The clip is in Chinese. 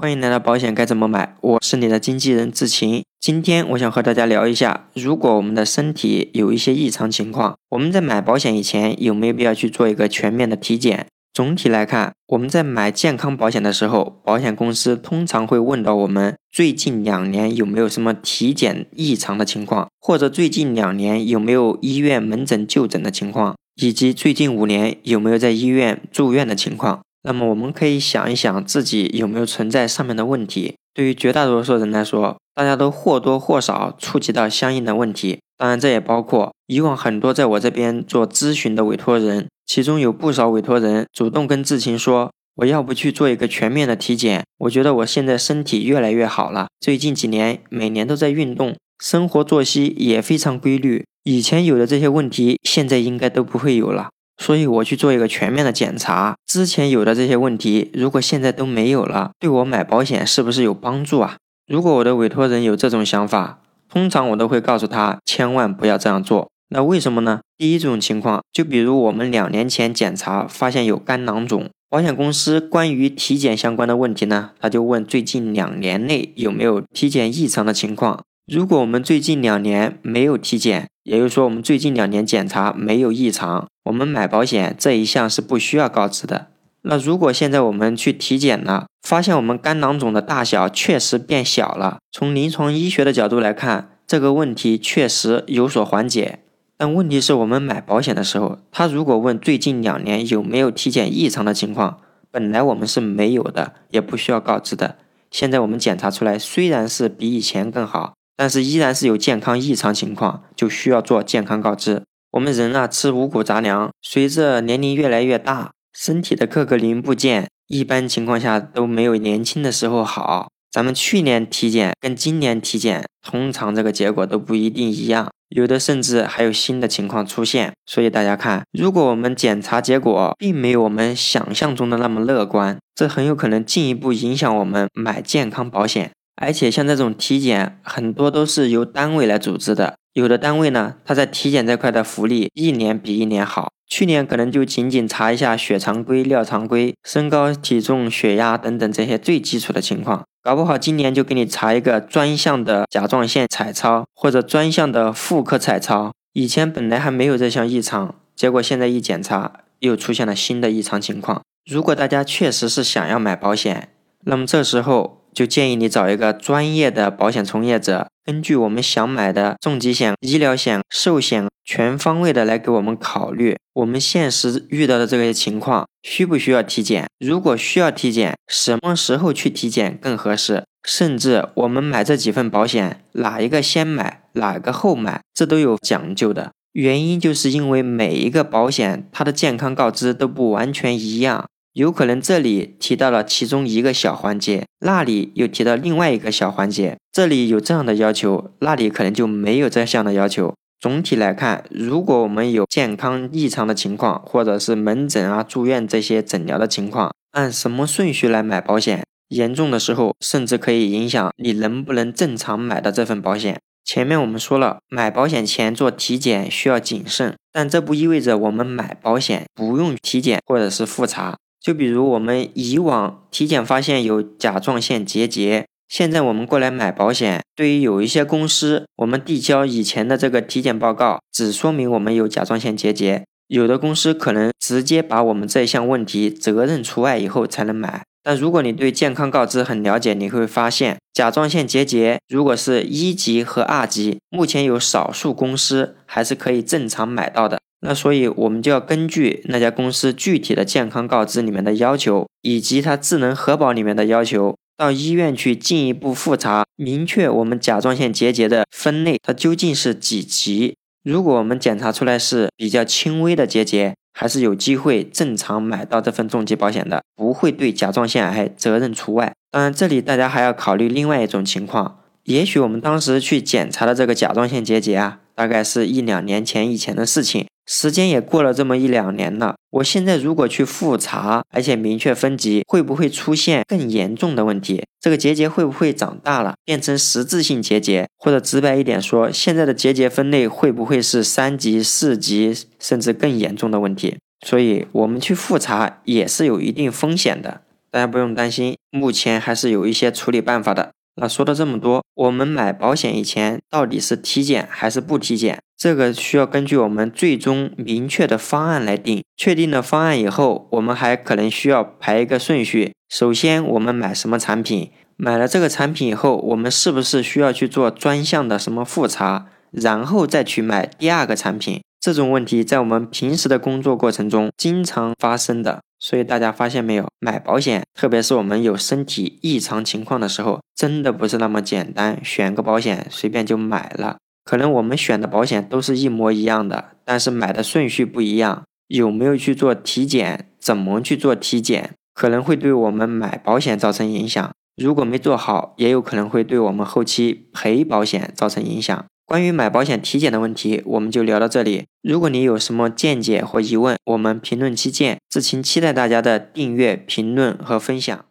欢迎来到保险该怎么买，我是你的经纪人志晴。今天我想和大家聊一下，如果我们的身体有一些异常情况，我们在买保险以前有没有必要去做一个全面的体检？总体来看，我们在买健康保险的时候，保险公司通常会问到我们最近两年有没有什么体检异常的情况，或者最近两年有没有医院门诊就诊的情况，以及最近五年有没有在医院住院的情况。那么我们可以想一想自己有没有存在上面的问题。对于绝大多数人来说，大家都或多或少触及到相应的问题。当然，这也包括以往很多在我这边做咨询的委托人，其中有不少委托人主动跟志勤说：“我要不去做一个全面的体检？我觉得我现在身体越来越好了，最近几年每年都在运动，生活作息也非常规律，以前有的这些问题现在应该都不会有了。”所以我去做一个全面的检查，之前有的这些问题，如果现在都没有了，对我买保险是不是有帮助啊？如果我的委托人有这种想法，通常我都会告诉他，千万不要这样做。那为什么呢？第一种情况，就比如我们两年前检查发现有肝囊肿，保险公司关于体检相关的问题呢，他就问最近两年内有没有体检异常的情况。如果我们最近两年没有体检，也就是说我们最近两年检查没有异常，我们买保险这一项是不需要告知的。那如果现在我们去体检了，发现我们肝囊肿的大小确实变小了，从临床医学的角度来看，这个问题确实有所缓解。但问题是我们买保险的时候，他如果问最近两年有没有体检异常的情况，本来我们是没有的，也不需要告知的。现在我们检查出来，虽然是比以前更好。但是依然是有健康异常情况，就需要做健康告知。我们人啊，吃五谷杂粮，随着年龄越来越大，身体的各个零部件一般情况下都没有年轻的时候好。咱们去年体检跟今年体检，通常这个结果都不一定一样，有的甚至还有新的情况出现。所以大家看，如果我们检查结果并没有我们想象中的那么乐观，这很有可能进一步影响我们买健康保险。而且像这种体检，很多都是由单位来组织的。有的单位呢，它在体检这块的福利一年比一年好。去年可能就仅仅查一下血常规、尿常规、身高、体重、血压等等这些最基础的情况，搞不好今年就给你查一个专项的甲状腺彩超或者专项的妇科彩超。以前本来还没有这项异常，结果现在一检查又出现了新的异常情况。如果大家确实是想要买保险，那么这时候。就建议你找一个专业的保险从业者，根据我们想买的重疾险、医疗险、寿险，全方位的来给我们考虑我们现实遇到的这个情况，需不需要体检？如果需要体检，什么时候去体检更合适？甚至我们买这几份保险，哪一个先买，哪个后买，这都有讲究的。原因就是因为每一个保险它的健康告知都不完全一样。有可能这里提到了其中一个小环节，那里又提到另外一个小环节，这里有这样的要求，那里可能就没有这项的要求。总体来看，如果我们有健康异常的情况，或者是门诊啊、住院这些诊疗的情况，按什么顺序来买保险，严重的时候甚至可以影响你能不能正常买到这份保险。前面我们说了，买保险前做体检需要谨慎，但这不意味着我们买保险不用体检或者是复查。就比如我们以往体检发现有甲状腺结节，现在我们过来买保险，对于有一些公司，我们递交以前的这个体检报告，只说明我们有甲状腺结节，有的公司可能直接把我们这项问题责任除外以后才能买。但如果你对健康告知很了解，你会发现甲状腺结节如果是一级和二级，目前有少数公司还是可以正常买到的。那所以，我们就要根据那家公司具体的健康告知里面的要求，以及它智能核保里面的要求，到医院去进一步复查，明确我们甲状腺结节的分类，它究竟是几级。如果我们检查出来是比较轻微的结节，还是有机会正常买到这份重疾保险的，不会对甲状腺癌责任除外。当然，这里大家还要考虑另外一种情况，也许我们当时去检查的这个甲状腺结节啊，大概是一两年前以前的事情。时间也过了这么一两年了，我现在如果去复查，而且明确分级，会不会出现更严重的问题？这个结节会不会长大了，变成实质性结节？或者直白一点说，现在的结节分类会不会是三级、四级，甚至更严重的问题？所以，我们去复查也是有一定风险的。大家不用担心，目前还是有一些处理办法的。那说了这么多，我们买保险以前到底是体检还是不体检？这个需要根据我们最终明确的方案来定。确定了方案以后，我们还可能需要排一个顺序。首先，我们买什么产品？买了这个产品以后，我们是不是需要去做专项的什么复查？然后再去买第二个产品？这种问题在我们平时的工作过程中经常发生的。所以大家发现没有，买保险，特别是我们有身体异常情况的时候，真的不是那么简单，选个保险随便就买了。可能我们选的保险都是一模一样的，但是买的顺序不一样，有没有去做体检，怎么去做体检，可能会对我们买保险造成影响。如果没做好，也有可能会对我们后期赔保险造成影响。关于买保险体检的问题，我们就聊到这里。如果你有什么见解或疑问，我们评论区见。志勤期待大家的订阅、评论和分享。